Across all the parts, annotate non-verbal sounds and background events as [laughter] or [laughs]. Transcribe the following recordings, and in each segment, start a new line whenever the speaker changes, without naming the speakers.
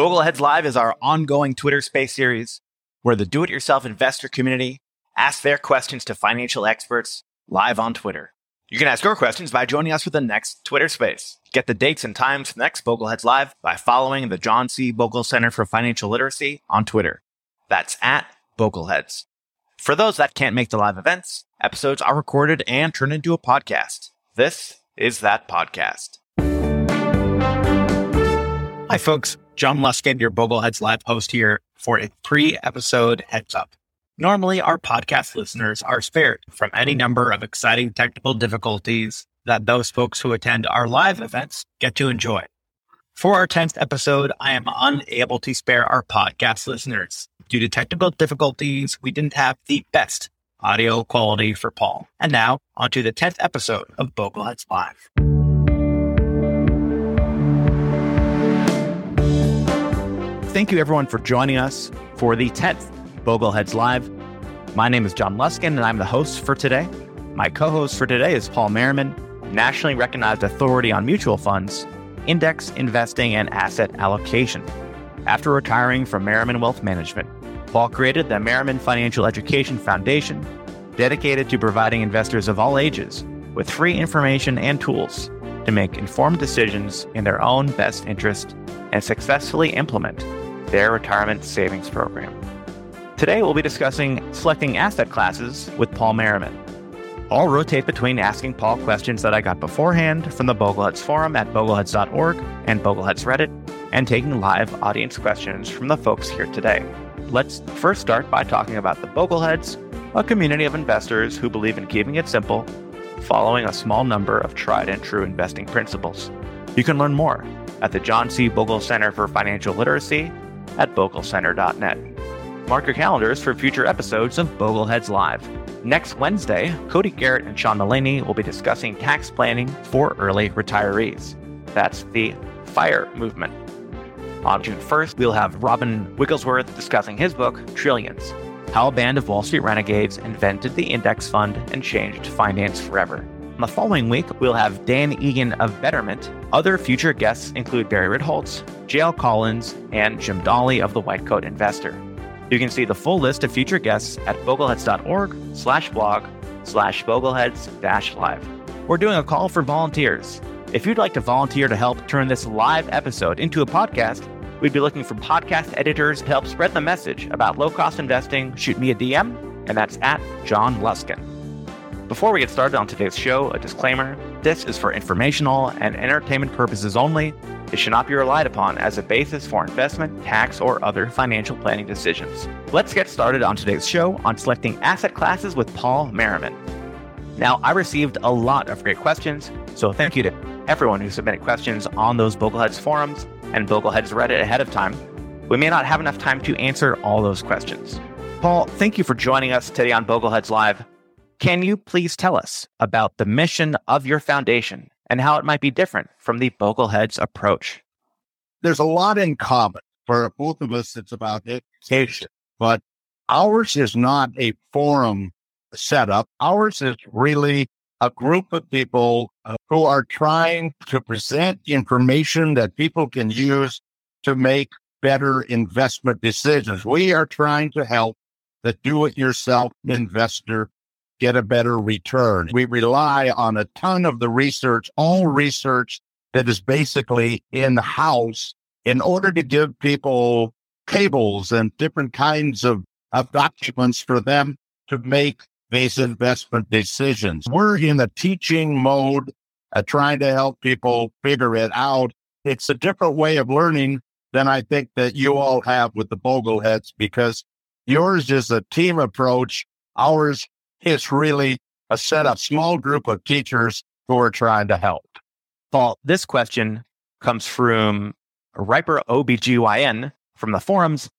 Bogleheads Live is our ongoing Twitter space series where the do it yourself investor community asks their questions to financial experts live on Twitter. You can ask your questions by joining us for the next Twitter space. Get the dates and times for the next Bogleheads Live by following the John C. Bogle Center for Financial Literacy on Twitter. That's at Bogleheads. For those that can't make the live events, episodes are recorded and turned into a podcast. This is that podcast. Hi, folks. John Luskin, your Bogleheads Live host here for a pre episode heads up. Normally, our podcast listeners are spared from any number of exciting technical difficulties that those folks who attend our live events get to enjoy. For our 10th episode, I am unable to spare our podcast listeners. Due to technical difficulties, we didn't have the best audio quality for Paul. And now, on to the 10th episode of Bogleheads Live. Thank you, everyone, for joining us for the 10th Bogleheads Live. My name is John Luskin, and I'm the host for today. My co host for today is Paul Merriman, nationally recognized authority on mutual funds, index investing, and asset allocation. After retiring from Merriman Wealth Management, Paul created the Merriman Financial Education Foundation, dedicated to providing investors of all ages with free information and tools to make informed decisions in their own best interest and successfully implement their retirement savings program. Today, we'll be discussing selecting asset classes with Paul Merriman. I'll rotate between asking Paul questions that I got beforehand from the Bogleheads forum at bogleheads.org and Bogleheads Reddit, and taking live audience questions from the folks here today. Let's first start by talking about the Bogleheads, a community of investors who believe in keeping it simple, following a small number of tried and true investing principles. You can learn more at the John C. Bogle Center for Financial Literacy at boglecenter.net. Mark your calendars for future episodes of Bogleheads Live. Next Wednesday, Cody Garrett and Sean Mullaney will be discussing tax planning for early retirees. That's the FIRE movement. On June 1st, we'll have Robin Wigglesworth discussing his book, Trillions How a Band of Wall Street Renegades Invented the Index Fund and Changed Finance Forever. The following week, we'll have Dan Egan of Betterment. Other future guests include Barry Ritholtz, JL Collins, and Jim Dahle of the White Coat Investor. You can see the full list of future guests at bogleheads.org slash blog slash bogleheads dash live. We're doing a call for volunteers. If you'd like to volunteer to help turn this live episode into a podcast, we'd be looking for podcast editors to help spread the message about low cost investing. Shoot me a DM, and that's at John Luskin. Before we get started on today's show, a disclaimer this is for informational and entertainment purposes only it should not be relied upon as a basis for investment, tax, or other financial planning decisions. Let's get started on today's show on selecting asset classes with Paul Merriman. Now, I received a lot of great questions, so thank you to everyone who submitted questions on those Bogleheads forums and Bogleheads Reddit ahead of time. We may not have enough time to answer all those questions. Paul, thank you for joining us today on Bogleheads Live. Can you please tell us about the mission of your foundation and how it might be different from the Bogleheads approach.
There's a lot in common. For both of us, it's about education, but ours is not a forum setup. Ours is really a group of people uh, who are trying to present information that people can use to make better investment decisions. We are trying to help the do it yourself investor get a better return. We rely on a ton of the research, all research that is basically in house in order to give people tables and different kinds of, of documents for them to make these investment decisions. We're in a teaching mode, uh, trying to help people figure it out. It's a different way of learning than I think that you all have with the Bogleheads because yours is a team approach. Ours it's really a set of small group of teachers who are trying to help.
Paul, this question comes from Riper OBGYN from the forums.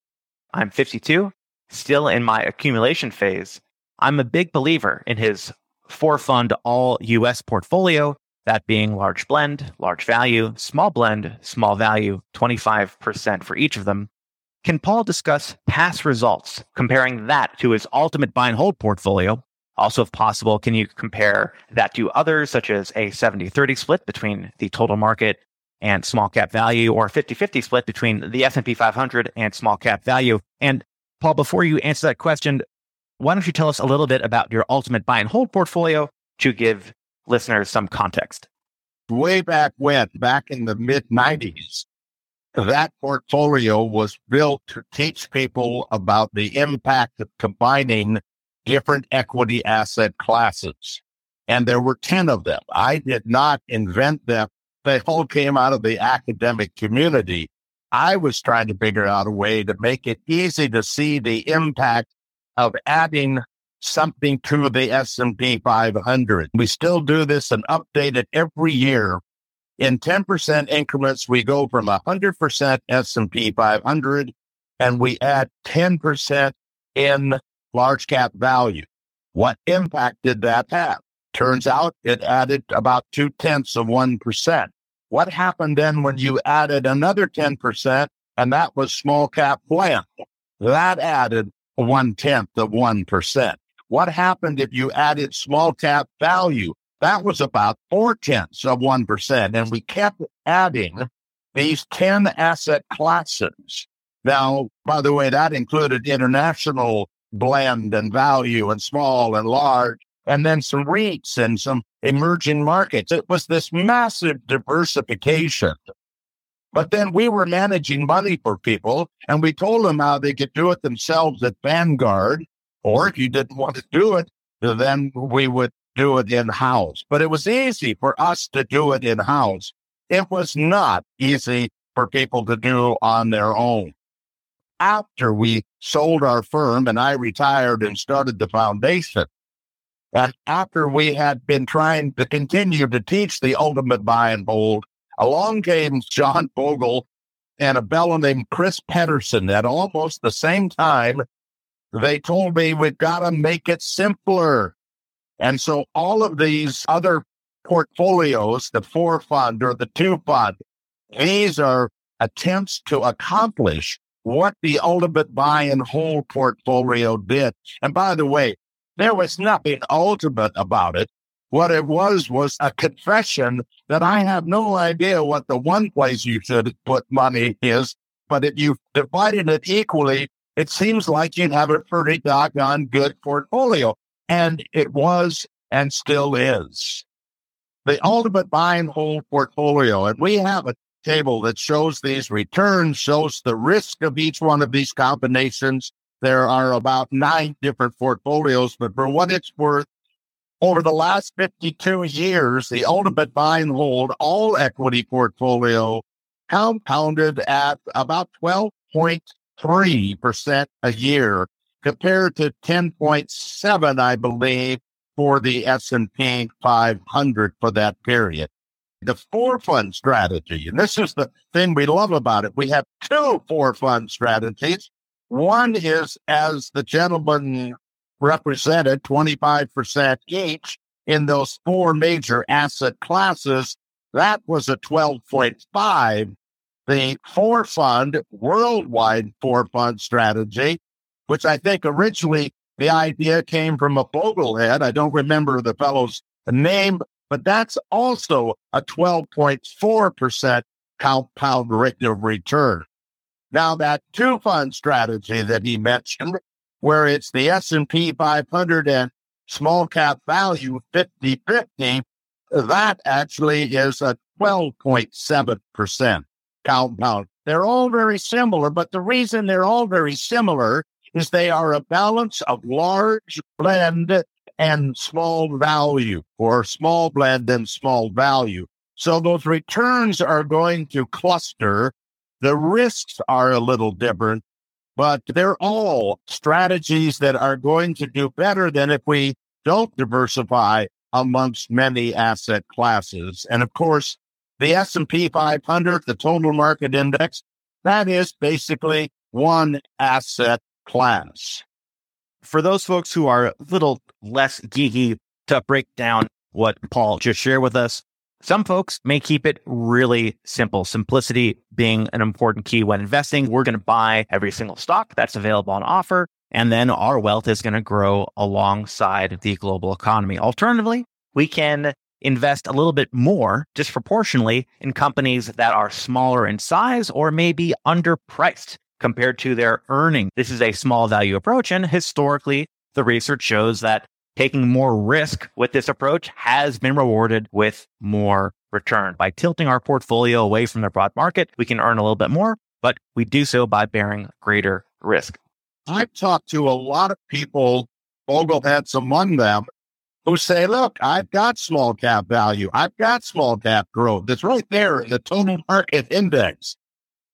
I'm 52, still in my accumulation phase. I'm a big believer in his four fund all US portfolio, that being large blend, large value, small blend, small value, 25% for each of them. Can Paul discuss past results, comparing that to his ultimate buy and hold portfolio also, if possible, can you compare that to others, such as a 70 30 split between the total market and small cap value or 50-50 split between the S&P 500 and small cap value. And Paul, before you answer that question, why don't you tell us a little bit about your ultimate buy and hold portfolio to give listeners some context?
Way back when, back in the mid 90s, that portfolio was built to teach people about the impact of combining different equity asset classes. And there were 10 of them. I did not invent them. They all came out of the academic community. I was trying to figure out a way to make it easy to see the impact of adding something to the S&P 500. We still do this and update it every year. In 10% increments, we go from 100% S&P 500 and we add 10% in large cap value. What impact did that have? Turns out it added about two tenths of 1%. What happened then when you added another 10%? And that was small cap blend. That added one tenth of 1%. What happened if you added small cap value? That was about four tenths of 1%. And we kept adding these 10 asset classes. Now, by the way, that included international blend and value and small and large, and then some REITs and some emerging markets. It was this massive diversification. But then we were managing money for people and we told them how they could do it themselves at Vanguard. Or if you didn't want to do it, then we would do it in house. But it was easy for us to do it in house. It was not easy for people to do on their own after we sold our firm and I retired and started the foundation. And after we had been trying to continue to teach the ultimate buy and hold, along came John Bogle and a fellow named Chris Pedersen at almost the same time. They told me we've got to make it simpler. And so all of these other portfolios, the four fund or the two fund, these are attempts to accomplish what the ultimate buy and hold portfolio did. And by the way, there was nothing ultimate about it. What it was was a confession that I have no idea what the one place you should put money is, but if you divided it equally, it seems like you'd have a pretty doggone good portfolio. And it was and still is. The ultimate buy and hold portfolio, and we have a table that shows these returns, shows the risk of each one of these combinations. There are about nine different portfolios, but for what it's worth, over the last 52 years, the ultimate buy and hold all equity portfolio compounded at about 12.3% a year compared to 10.7, I believe, for the S&P 500 for that period the four fund strategy. And this is the thing we love about it. We have two four fund strategies. One is, as the gentleman represented, 25% each in those four major asset classes. That was a 12.5. The four fund worldwide four fund strategy, which I think originally the idea came from a Boglehead. I don't remember the fellow's name, but that's also a 12.4% compound rate of return. Now that two fund strategy that he mentioned, where it's the S&P 500 and small cap value 50-50, that actually is a 12.7% compound. They're all very similar, but the reason they're all very similar is they are a balance of large blend and small value or small blend and small value. So those returns are going to cluster. The risks are a little different, but they're all strategies that are going to do better than if we don't diversify amongst many asset classes. And of course, the S&P 500, the total market index, that is basically one asset class
for those folks who are a little less geeky to break down what Paul just shared with us, some folks may keep it really simple. Simplicity being an important key when investing. We're going to buy every single stock that's available on offer, and then our wealth is going to grow alongside the global economy. Alternatively, we can invest a little bit more disproportionately in companies that are smaller in size or maybe underpriced compared to their earning. This is a small value approach. And historically, the research shows that taking more risk with this approach has been rewarded with more return. By tilting our portfolio away from the broad market, we can earn a little bit more, but we do so by bearing greater risk.
I've talked to a lot of people, Bogleheads among them, who say, look, I've got small cap value. I've got small cap growth. It's right there in the total market index.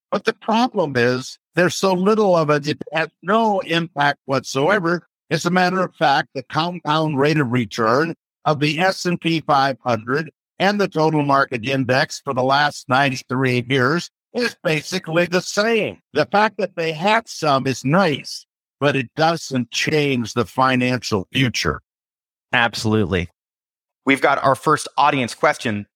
But the problem is there's so little of it. It has no impact whatsoever. As a matter of fact, the compound rate of return of the S&P 500 and the total market index for the last 93 years is basically the same. The fact that they had some is nice, but it doesn't change the financial future.
Absolutely. We've got our first audience question.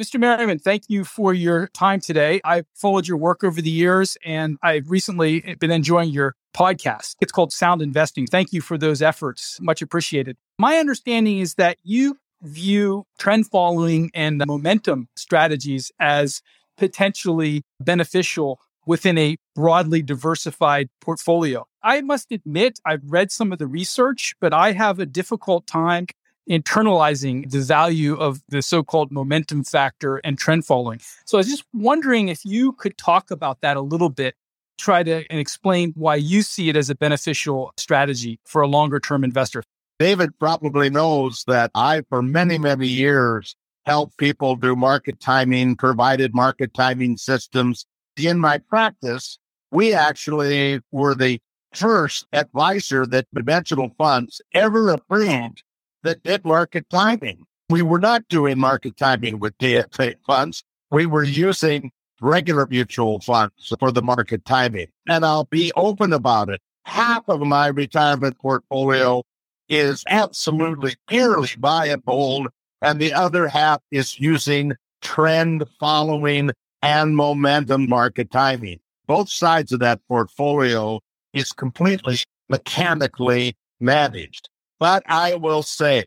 Mr. Merriman, thank you for your time today. I've followed your work over the years and I've recently eh, been enjoying your podcast. It's called Sound Investing. Thank you for those efforts. Much appreciated. My understanding is that you view trend following and momentum strategies as potentially beneficial within a broadly diversified portfolio. I must admit, I've read some of the research, but I have a difficult time internalizing the value of the so called momentum factor and trend following. So I was just wondering if you could talk about that a little bit, try to and explain why you see it as a beneficial strategy for a longer term investor.
David probably knows that I, for many, many years, helped people do market timing, provided market timing systems. In my practice, we actually were the first advisor that conventional funds ever approved that did market timing. We were not doing market timing with DFA funds. We were using regular mutual funds for the market timing. And I'll be open about it. Half of my retirement portfolio is absolutely purely buy and hold, and the other half is using trend following and momentum market timing. Both sides of that portfolio is completely mechanically managed. But I will say,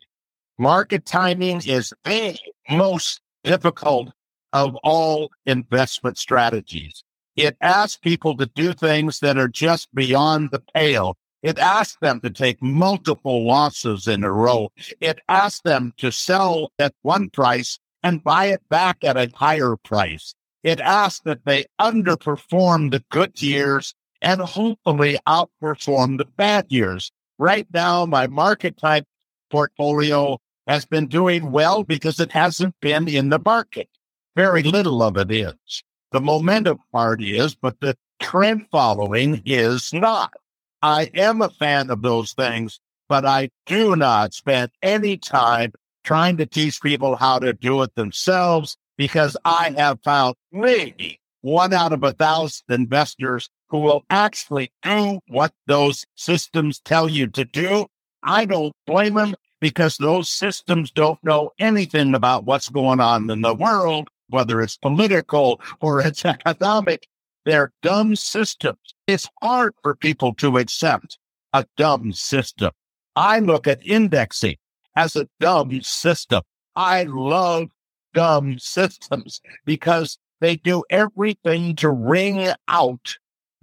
market timing is the most difficult of all investment strategies. It asks people to do things that are just beyond the pale. It asks them to take multiple losses in a row. It asks them to sell at one price and buy it back at a higher price. It asks that they underperform the good years and hopefully outperform the bad years. Right now, my market type portfolio has been doing well because it hasn't been in the market. Very little of it is. The momentum part is, but the trend following is not. I am a fan of those things, but I do not spend any time trying to teach people how to do it themselves because I have found maybe one out of a thousand investors who will actually do what those systems tell you to do. I don't blame them because those systems don't know anything about what's going on in the world, whether it's political or [laughs] it's economic. They're dumb systems. It's hard for people to accept a dumb system. I look at indexing as a dumb system. I love dumb systems because they do everything to wring out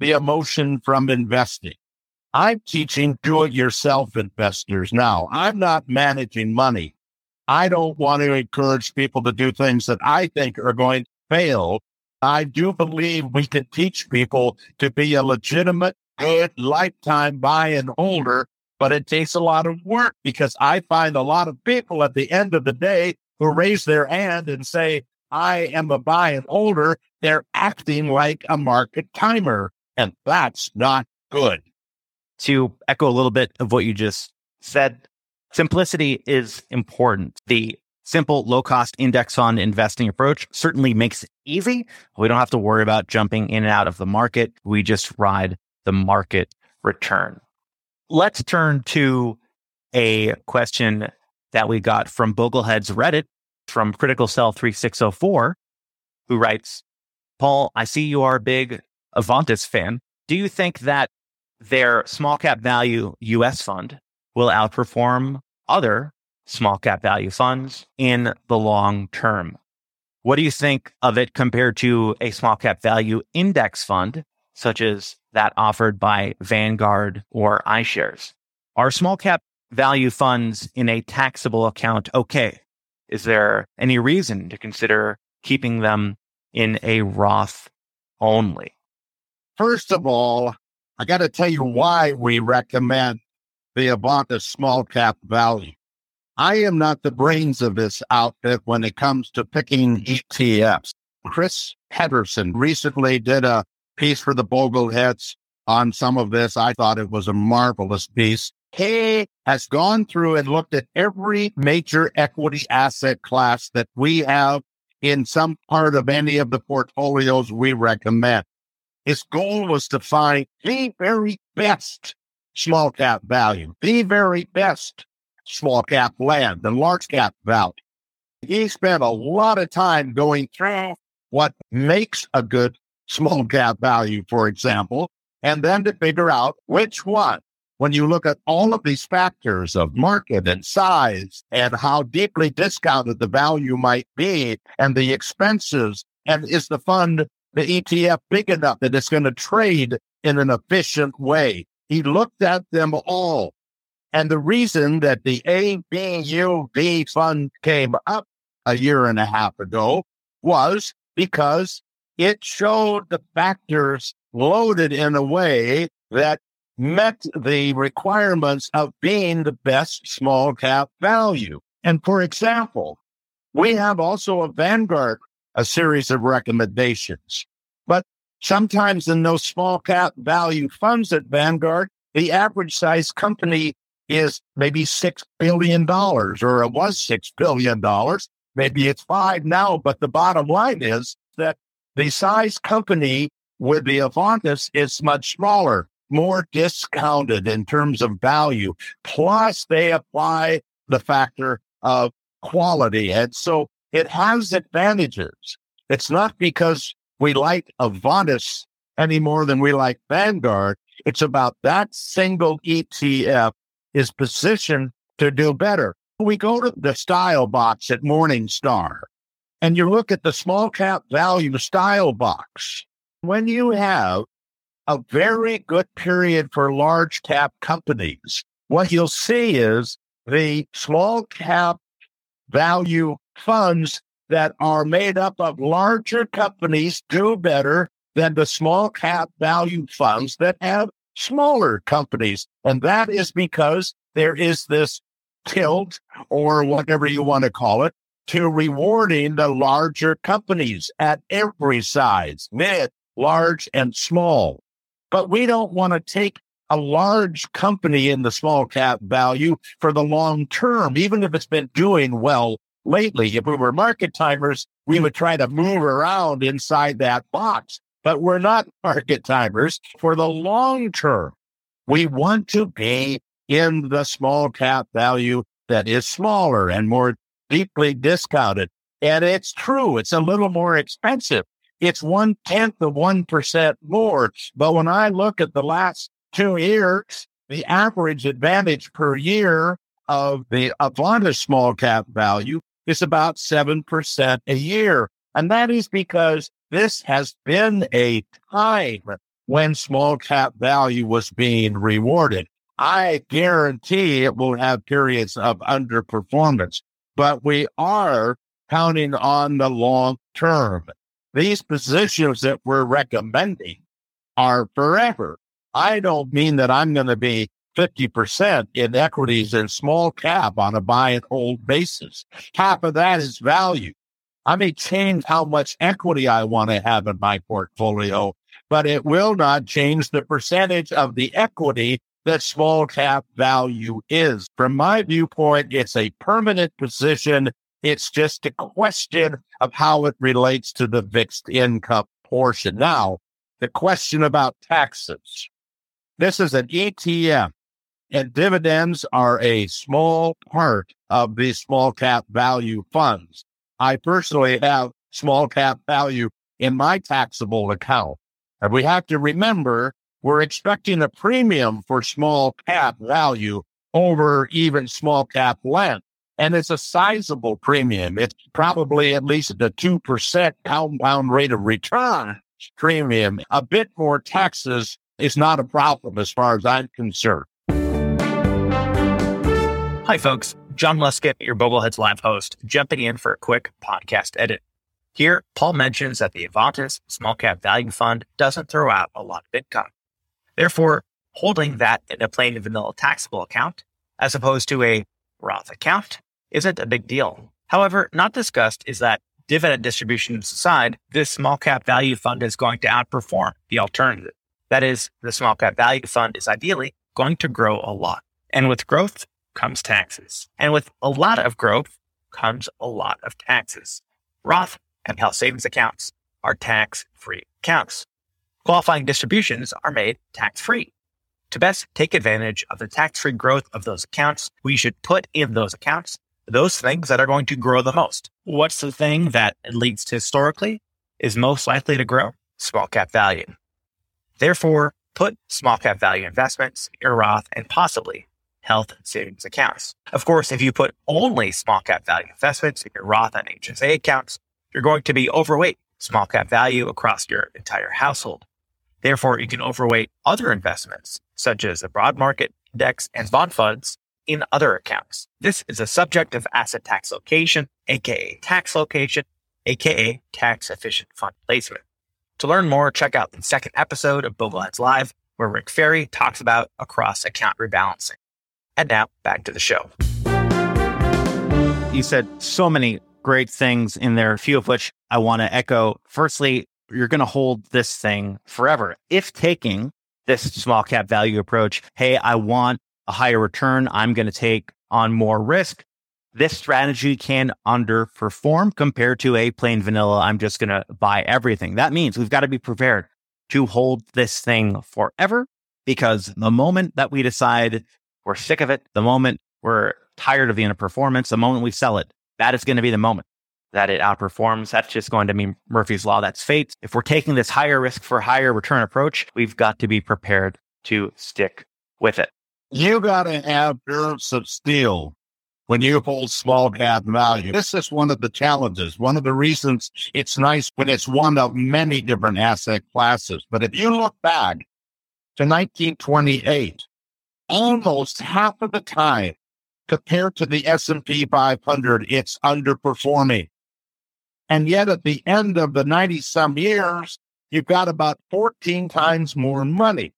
the emotion from investing. I'm teaching do it yourself investors now. I'm not managing money. I don't want to encourage people to do things that I think are going to fail. I do believe we can teach people to be a legitimate, good lifetime buy and holder, but it takes a lot of work because I find a lot of people at the end of the day who raise their hand and say, I am a buy and holder. They're acting like a market timer. And that's not good.
To echo a little bit of what you just said, simplicity is important. The simple low cost index fund investing approach certainly makes it easy. We don't have to worry about jumping in and out of the market. We just ride the market return. Let's turn to a question that we got from Boglehead's Reddit from Critical Cell 3604, who writes, Paul, I see you are big Avantis fan. Do you think that their small cap value US fund will outperform other small cap value funds in the long term. What do you think of it compared to a small cap value index fund, such as that offered by Vanguard or iShares? Are small cap value funds in a taxable account okay? Is there any reason to consider keeping them in a Roth only?
First of all, I got to tell you mm-hmm. why we recommend the Avantis small cap value. I am not the brains of this outfit when it comes to picking ETFs. Chris Henderson recently did a piece for the Bogleheads on some of this. I thought it was a marvelous piece. He has gone through and looked at every major equity asset class that we have in some part of any of the portfolios we recommend. His goal was to find the very best small cap value, the very best small cap blend, the large cap value. He spent a lot of time going through what makes a good small cap value, for example, and then to figure out which one. When you look at all of these factors of market and size and how deeply discounted the value might be and the expenses, and is the fund, the ETF big enough that it's going to trade in an efficient way? He looked at them all. And the reason that the AVUV fund came up a year and a half ago was because it showed the factors loaded in a way that met the requirements of being the best small cap value. And for example, we have also a Vanguard, a series of recommendations. But sometimes in those small cap value funds at Vanguard, the average size company is maybe $6 billion or it was $6 billion. Maybe it's five now, but the bottom line is that the size company with the Avantis is much smaller, more discounted in terms of value. Plus they apply the factor of quality. And so it has advantages. It's not because we like Avantis any more than we like Vanguard. It's about that single ETF is positioned to do better. We go to the style box at Morningstar and you look at the small cap value style box. When you have a very good period for large cap companies, what you'll see is the small cap value funds that are made up of larger companies do better than the small cap value funds that have smaller companies. And that is because there is this tilt or whatever you want to call it to rewarding the larger companies at every size, mid, large, and small. But we don't want to take a large company in the small cap value for the long term, even if it's been doing well lately. If we were market timers, we would try to move around inside that box but we're not [laughs] market timers for the long term. We want to be in the small cap value that is smaller and more deeply discounted. And it's true. It's a little more expensive. It's one tenth of 1% more. But when I look at the last two years, the average advantage per year of the Avantis small cap value is about 7% a year. And that is because this has been a time when small cap value was being rewarded. I guarantee it will have periods of underperformance, but we are counting on the long term. These positions that we're recommending are forever. I don't mean that I'm going to be 50% in equities and small cap on a buy and hold basis. Half of that is value. I may change how much equity I want to have in my portfolio, but it will not change the percentage of the equity that small cap value is. From my viewpoint, it's a permanent position. It's just a question of how it relates to the fixed income portion. Now, the question about taxes. This is an ETF and dividends are a small part of these small cap value funds. I personally have small cap value in my taxable account. And we have to remember we're expecting a premium for small cap value over even small cap blend. And it's a sizable premium. It's probably at least a 2% compound rate of return premium. A bit more taxes is not a problem as far as I'm concerned.
Hi, folks. John Luskin, your Bogleheads Live host, jumping in for a quick podcast edit. Here, Paul mentions that the Avantis Small Cap Value Fund doesn't throw out a lot of income. Therefore, holding that in a plain vanilla taxable account, as opposed to a Roth account, isn't a big deal. However, not discussed is that dividend distributions aside, this small cap value fund is going to outperform the alternative. That is, the small cap value fund is ideally going to grow a lot. And with growth comes taxes. And with a lot of growth comes a lot of taxes. Roth and health savings accounts are tax free accounts. Qualifying distributions are made tax free. To best take advantage of the tax free growth of those accounts, we should put in those accounts those things that are going to grow the most. What's the thing that, at least historically, is most likely to grow? Small cap value. Therefore, put small cap value investments in Roth and possibly health savings accounts. Of course, if you put only small cap value investments in your Roth and HSA accounts, you're going to be overweight small cap value across your entire household. Therefore, you can overweight other investments, such as the broad market index and bond funds in other accounts. This is a subject of asset tax location, aka tax location, aka tax efficient fund placement. To learn more, check out the second episode of Bogleheads Live, where Rick Ferri talks about across account rebalancing. And now back to the show. You said so many great things in there, a few of which I want to echo. Firstly, you're going to hold this thing forever. If taking this small cap value approach, hey, I want a higher return, I'm going to take on more risk. This strategy can underperform compared to a plain vanilla. I'm just going to buy everything. That means we've got to be prepared to hold this thing forever because the moment that we decide we're sick of it, the moment we're tired of the underperformance, the moment we sell it, that is going to be the moment that it outperforms. That's just going to mean Murphy's Law. That's fate. If we're taking this higher risk for higher return approach, we've got to be prepared to stick with it
you got to have nerves of steel when you hold small cap value. This is one of the challenges. One of the reasons it's nice when it's one of many different asset classes. But if you look back to 1928, almost half of the time compared to the S&P 500, it's underperforming. And yet at the end of the 90 some years, you've got about 14 times more money.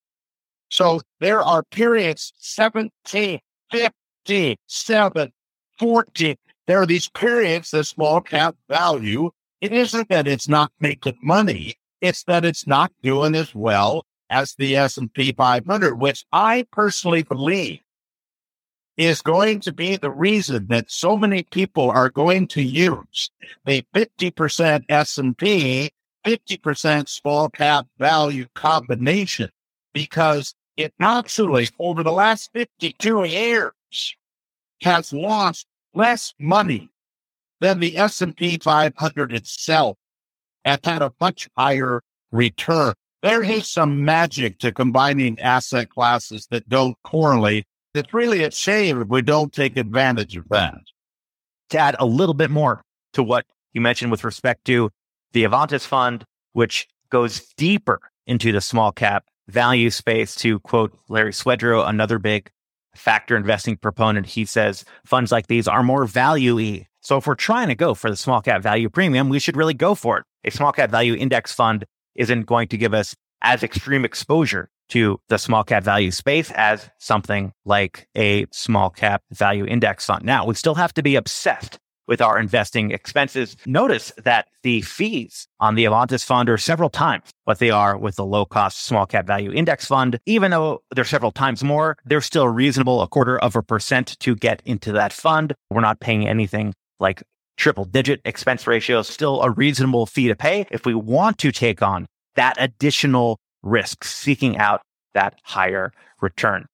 So there are periods 17, 15, 7, 14. There are these periods that small cap value. It isn't that it's not making money. It's that it's not doing as well as the S&P 500, which I personally believe is going to be the reason that so many people are going to use the 50% S&P, 50% small cap value combination because it actually, over the last 52 years, has lost less money than the S&P 500 itself and had a much higher return. There is some magic to combining asset classes that don't correlate. It's really a shame if we don't take advantage of that.
To add a little bit more to what you mentioned with respect to the Avantis fund, which goes deeper into the small cap value space to quote Larry Swedroe, another big factor investing proponent. He says funds like these are more value y. So if we're trying to go for the small cap value premium, we should really go for it. A small cap value index fund isn't going to give us as extreme exposure to the small cap value space as something like a small cap value index fund. Now, we still have to be obsessed with our investing expenses. Notice that the fees on the Avantis fund are several times what they are with the low cost small cap value index fund. Even though they're several times more, they're still reasonable, a quarter of a percent to get into that fund. We're not paying anything like triple digit expense ratios, still a reasonable fee to pay if we want to take on that additional risk, seeking out that higher return.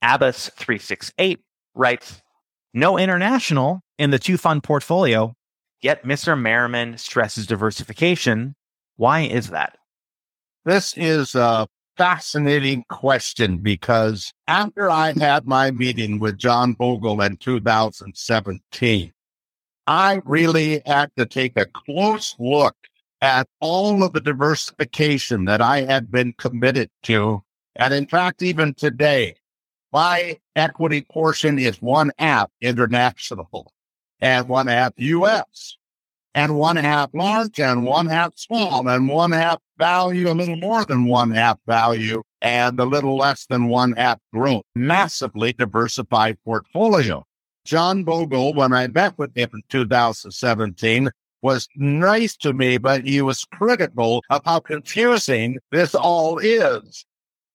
Abbas 368 writes, no international in the two fund portfolio, yet Mr. Merriman stresses diversification. Why is that?
This is a fascinating question because after I had my meeting with John Bogle in 2017, I really had to take a close look at all of the diversification that I had been committed to. And in fact, even today, my equity portion is one half international and one half US and one half large and one half small and one half value, a little more than one half value and a little less than one half growth. Massively diversified portfolio. John Bogle, when I met with him in 2017, was nice to me, but he was critical of how confusing this all is.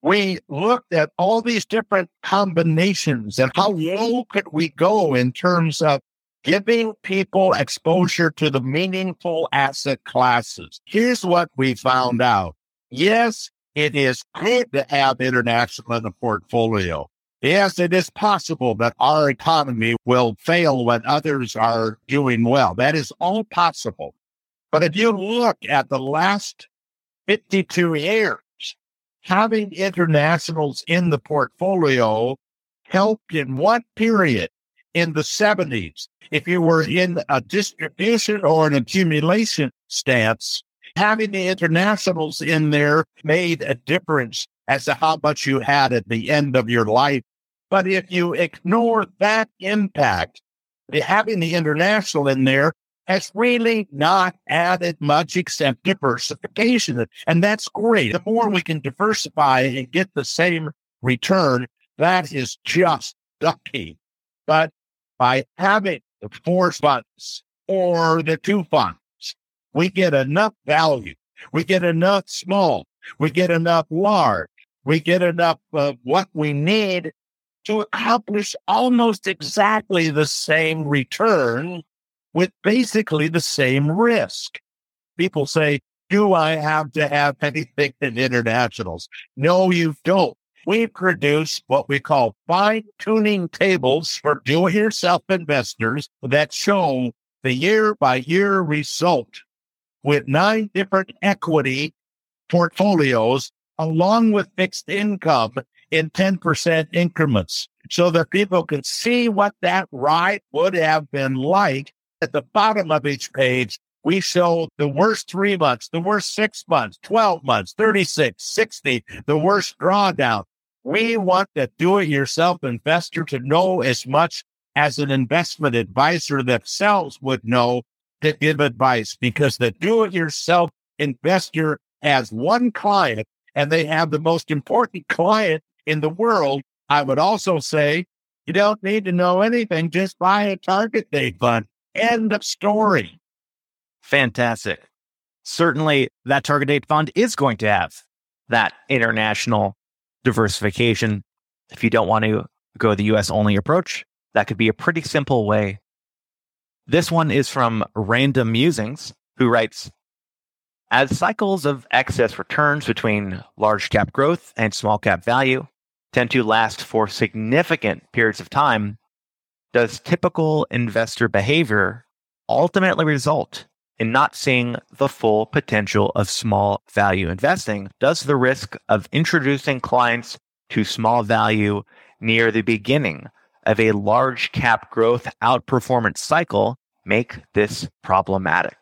We looked at all these different combinations and how low could we go in terms of giving people exposure to the meaningful asset classes. Here's what we found out. Yes, it is good to have international in the portfolio. Yes, it is possible that our economy will fail when others are doing well. That is all possible. But if you look at the last 52 years, having internationals in the portfolio helped in one period in the 70s. If you were in a distribution or an accumulation stance, having the internationals in there made a difference as to how much you had at the end of your life. But if you ignore that impact, having the international in there has really not added much except diversification. And that's great. The more we can diversify and get the same return, that is just key. But by having the four funds or the two funds, we get enough value. We get enough small. We get enough large. We get enough of what we need to accomplish almost exactly the same return with basically the same risk. People say, do I have to have anything [laughs] in internationals? No, you don't we produce what we call fine tuning tables for do it yourself investors that show the year by year result with nine different equity portfolios along with fixed income in 10% increments so that people can see what that ride would have been like. At the bottom of each page, we show the worst three months, the worst six months, 12 months, 36, 60, the worst drawdown, we want the do it yourself investor to know as much as an investment advisor themselves would know to give advice because the do it yourself investor has one client and they have the most important client in the world. I would also say you don't need to know anything. Just buy a target date fund. End of story.
Fantastic. Certainly that target date fund is going to have that international diversification. If you don't want to go the US only approach, that could be a pretty simple way. This one is from Random Musings, who writes As cycles of excess returns between large cap growth and small cap value tend to last for significant periods of time, does typical investor behavior ultimately result in not seeing the full potential of small value investing? Does the risk of introducing clients to small value near the beginning of a large cap growth outperformance cycle make this problematic?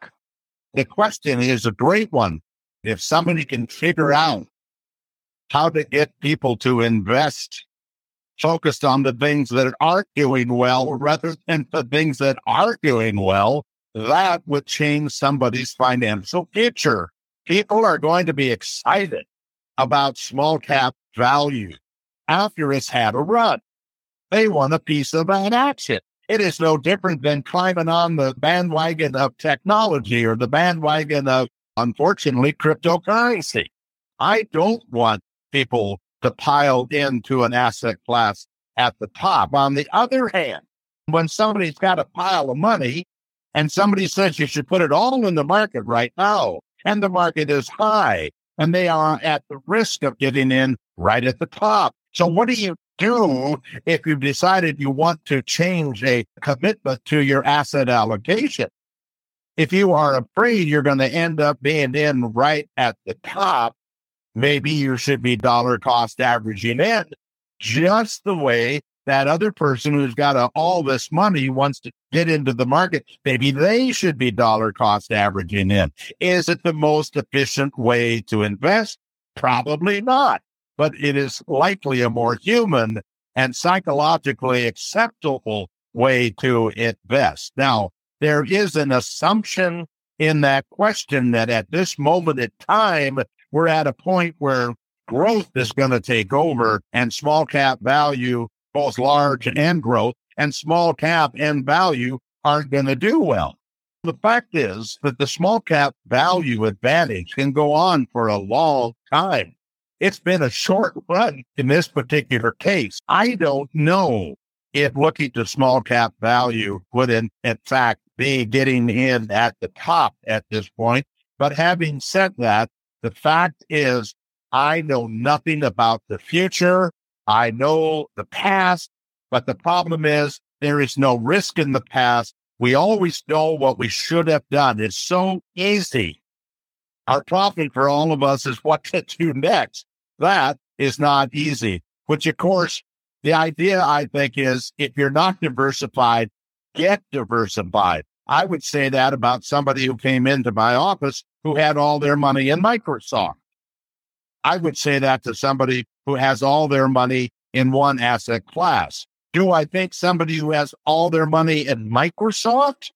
The question is a great one. If somebody can figure out how to get people to invest focused on the things that aren't doing well rather than the things that are doing well, that would change somebody's financial future. People are going to be excited about small cap value after it's had a run. They want a piece of that action. It is no different than climbing on the bandwagon of technology or the bandwagon of, unfortunately, cryptocurrency. I don't want people to pile into an asset class at the top. On the other hand, when somebody's got a pile of money and somebody says you should put it all in the market right now, and the market is high, and they are at the risk of getting in right at the top. So, what do you do if you've decided you want to change a commitment to your asset allocation? If you are afraid you're going to end up being in right at the top, maybe you should be dollar cost averaging in just the way that other person who's got a, all this money wants to get into the market. Maybe they should be dollar cost averaging in. Is it the most efficient way to invest? Probably not, but it is likely a more human and psychologically acceptable way to invest. Now, there is an assumption in that question that at this moment in time, we're at a point where growth is going to take over and small cap value, both large and growth, and small cap and value aren't going to do well. The fact is that the small cap value advantage can go on for a long time. It's been a short run in this particular case. I don't know if looking to small cap value would in, in fact be getting in at the top at this point. But having said that, the fact is I know nothing about the future. I know the past, but the problem is there is no risk in the past. We always know what we should have done. It's so easy. Our problem for all of us is what to do next. That is not easy, which of course, the idea I think is if you're not diversified, get diversified. I would say that about somebody who came into my office who had all their money in Microsoft. I would say that to somebody who has all their money in one asset class. Do I think somebody who has all their money in Microsoft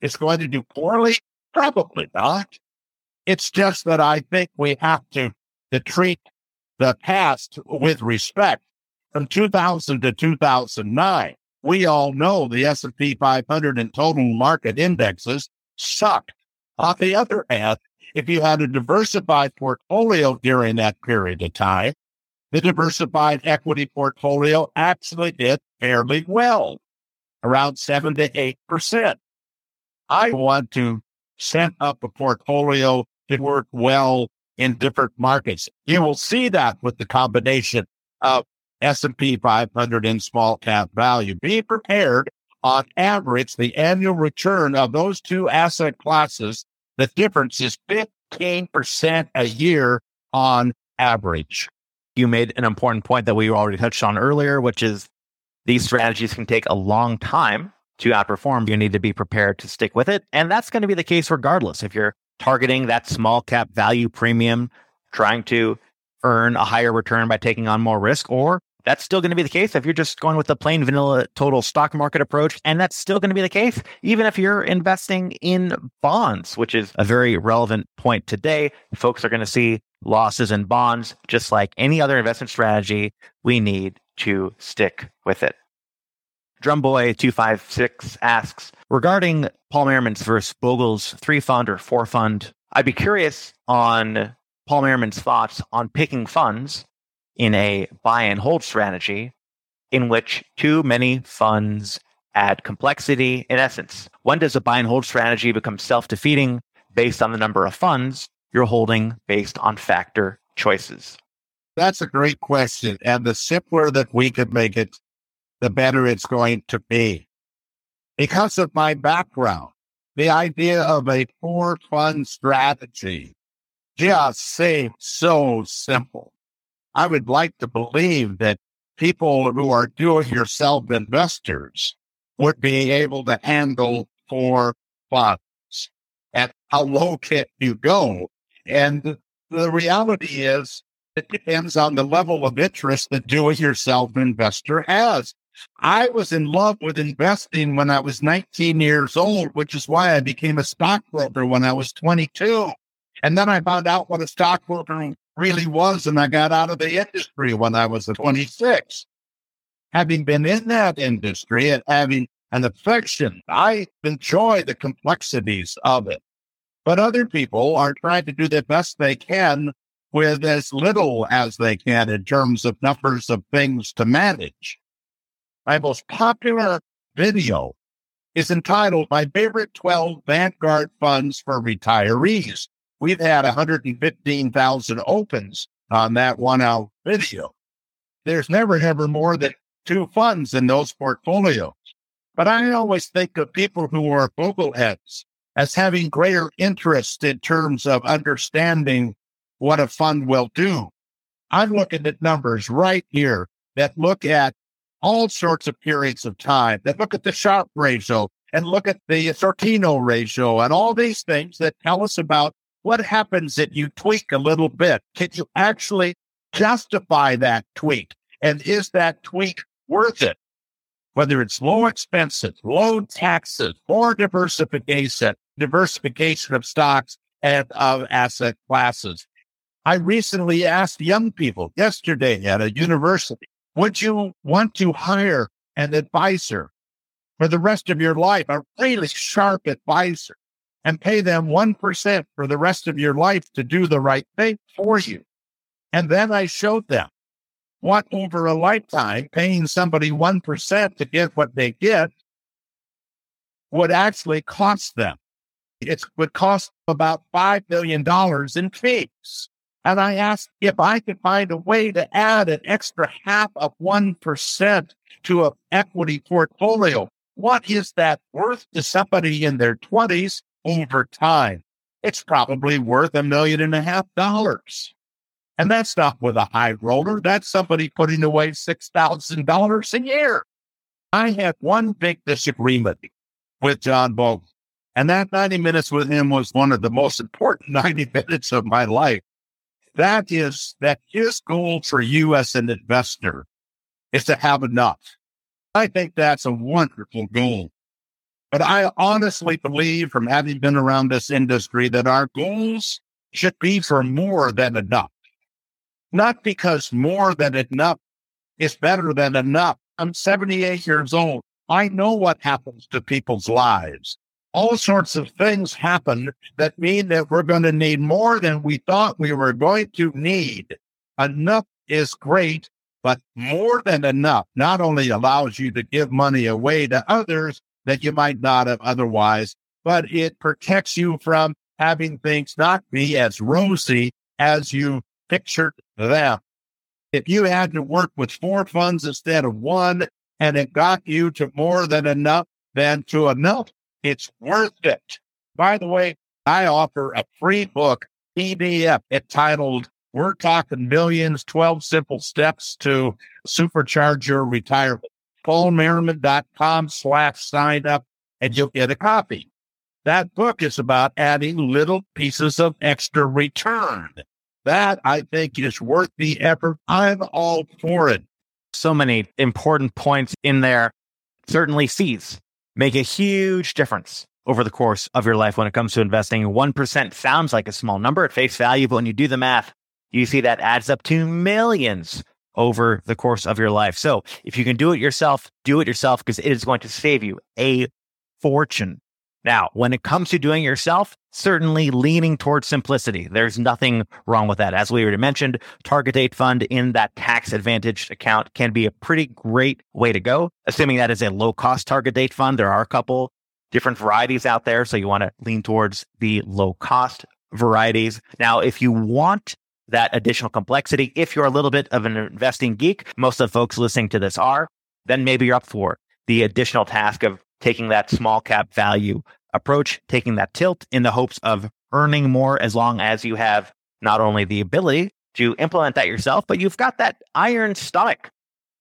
is going to do poorly? Probably not. It's just that I think we have to, to treat the past with respect. From 2000 to 2009, we all know the S&P 500 and total market indexes sucked. On the other hand, if you had a diversified portfolio during that period of time, the diversified equity portfolio actually did fairly well, around seven to eight percent. I want to set up a portfolio that work well in different markets. You will see that with the combination of S&P 500 and small cap value. Be prepared on average, the annual return of those two asset classes the difference is 15% a year on average.
You made an important point that we already touched on earlier, which is these strategies can take a long time to outperform. You need to be prepared to stick with it. And that's going to be the case regardless. If you're targeting that small cap value premium, trying to earn a higher return by taking on more risk, or that's still going to be the case if you're just going with the plain vanilla total stock market approach. And that's still going to be the case even if you're investing in bonds, which is a very relevant point today. Folks are going to see losses in bonds, just like any other investment strategy. We need to stick with it. Drumboy256 asks regarding Paul Merriman's versus Bogle's three fund or four fund, I'd be curious on Paul Merriman's thoughts on picking funds in a buy and hold strategy in which too many funds add complexity. In essence, when does a buy and hold strategy become self defeating based on the number of funds you're holding based on factor choices?
That's a great question. And the simpler that we could make it, the better it's going to be. Because of my background, the idea of a four fund strategy just seems so simple. I would like to believe that people who are do it yourself investors would be able to handle four funds. At how low can you go? And the reality is, it depends on the level of interest that do it yourself investor has. I was in love with investing when I was 19 years old, which is why I became a stockbroker when I was 22. And then I found out what a stockbroker really was. And I got out of the industry when I was 26. Having been in that industry and having an affection, I enjoy the complexities of it. But other people are trying to do the best they can with as little as they can in terms of numbers of things to manage. My most popular video is entitled My Favorite 12 Vanguard Funds for Retirees. We've had 115,000 opens on that one hour video. There's never ever more than two funds in those portfolios. But I always think of people who are bogleheads as having greater interest in terms of understanding what a fund will do. I'm looking at numbers right here that look at all sorts of periods of time, that look at the Sharpe ratio and look at the Sortino ratio and all these things that tell us about what happens if you tweak a little bit. Can you actually justify that tweak? And is that tweak worth it? Whether it's low expenses, low taxes, more diversification, diversification of stocks and of asset classes. I recently asked young people yesterday at a university, would you want to hire an advisor for the rest of your life, a really sharp advisor, and pay them 1% for the rest of your life to do the right thing for you? And then I showed them what over a lifetime paying somebody 1% to get what they get would actually cost them. It would cost about $5 million in fees. And I asked if I could find a way to add an extra half of 1% to an equity portfolio. What is that worth to somebody in their 20s over time? It's probably worth a million and a half dollars. And that's not with a high roller. That's somebody putting away $6,000 a year. I had one big disagreement with John Bogle. And that 90 minutes with him was one of the most important [laughs] 90 minutes of my life. That is that his goal for you as an investor is to have enough. I think that's a wonderful goal. But I honestly believe from having been around this industry that our goals should be for more than enough. Not because more than enough is better than enough. I'm 78 years old. I know what happens to people's lives all sorts of things happen that mean that we're going to need more than we thought we were going to need. Enough is great, but more than enough not only allows you to give money away to others that you might not have otherwise, but it protects you from having things not be as rosy as you pictured them. If you had to work with four funds instead of one and it got you to more than enough than to enough, it's worth it. By the way, I offer a free book, PDF, entitled We're Talking Millions 12 Simple Steps to Supercharge Your Retirement. PaulMerriman.com slash sign up and you'll get a copy. That book is about adding little pieces of extra return. That I think is worth the effort. I'm all for it.
So many important points in there. Certainly sees make a huge difference over the course of your life when it comes to investing. 1% sounds like a small number at face value, but when you do the math, you see that adds up to millions over the course of your life. So if you can do it yourself, do it yourself because it is going to save you a fortune. Now, when it comes to doing yourself, certainly leaning towards simplicity. There's nothing wrong with that. As we already mentioned, target date fund in that tax advantaged account can be a pretty great way to go, assuming that is a low cost target date fund. There are a couple different varieties out there. So you want to lean towards the low cost varieties. Now, if you want that additional complexity, if you're a little bit of an investing geek, most of the folks listening to this are, then maybe you're up for the additional task of taking that small cap value approach, taking that tilt in the hopes of earning more as long as you have not only the ability to implement that yourself, but you've got that iron stomach,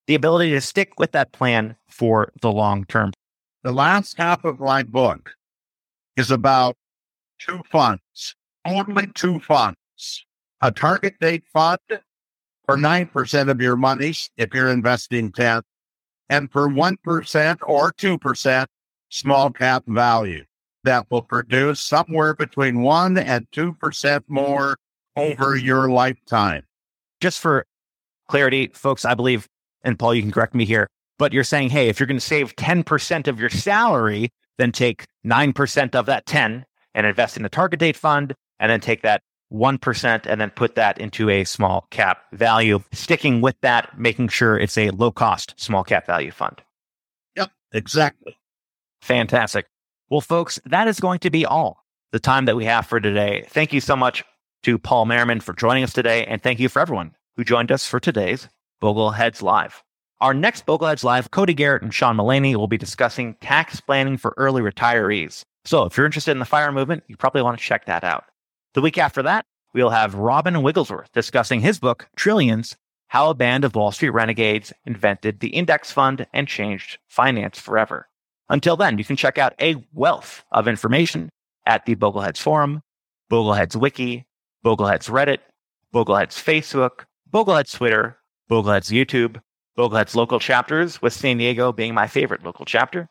the ability to stick with that plan for the long term.
The last half of my book is about two funds, only two funds. A target date fund for 9% of your money if you're investing 10 and for 1% or 2% small cap value that will produce somewhere between 1 and 2% more over your lifetime.
Just for clarity, folks, I believe, and Paul, you can correct me here, but you're saying, hey, if you're going to save 10% of your salary, then take 9% of that 10 and invest in a target date fund, and then take that 1% and then put that into a small cap value, sticking with that, making sure it's a low cost small cap value fund.
Yep, exactly.
Fantastic. Well, folks, that is going to be all the time that we have for today. Thank you so much to Paul Merriman for joining us today. And thank you for everyone who joined us for today's Bogleheads Live. Our next Bogleheads Live, Cody Garrett and Sean Mullaney will be discussing tax planning for early retirees. So if you're interested in the FIRE movement, you probably want to check that out. The week after that, we'll have Robin Wigglesworth discussing his book, Trillions How a Band of Wall Street Renegades Invented the Index Fund and Changed Finance Forever. Until then, you can check out a wealth of information at the Bogleheads Forum, Bogleheads Wiki, Bogleheads Reddit, Bogleheads Facebook, Bogleheads Twitter, Bogleheads YouTube, Bogleheads local chapters, with San Diego being my favorite local chapter,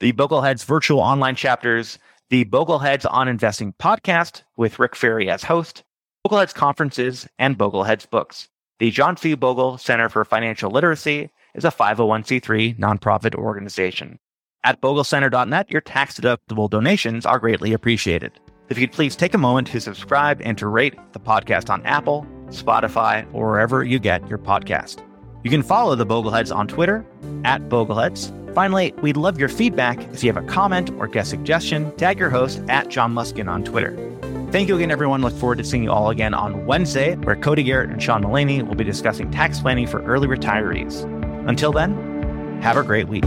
the Bogleheads virtual online chapters, the Bogleheads on Investing podcast with Rick Ferri as host, Bogleheads conferences, and Bogleheads books. The John C. Bogle Center for Financial Literacy is a 501c3 nonprofit organization. At boglecenter.net, your tax deductible donations are greatly appreciated. If you'd please take a moment to subscribe and to rate the podcast on Apple, Spotify, or wherever you get your podcast. You can follow the Bogleheads on Twitter at Bogleheads. Finally, we'd love your feedback. If you have a comment or guest suggestion, tag your host at Jon Luskin on Twitter. Thank you again, everyone. Look forward to seeing you all again on Wednesday, where Cody Garrett and Sean Mullaney will be discussing tax planning for early retirees. Until then, have a great week.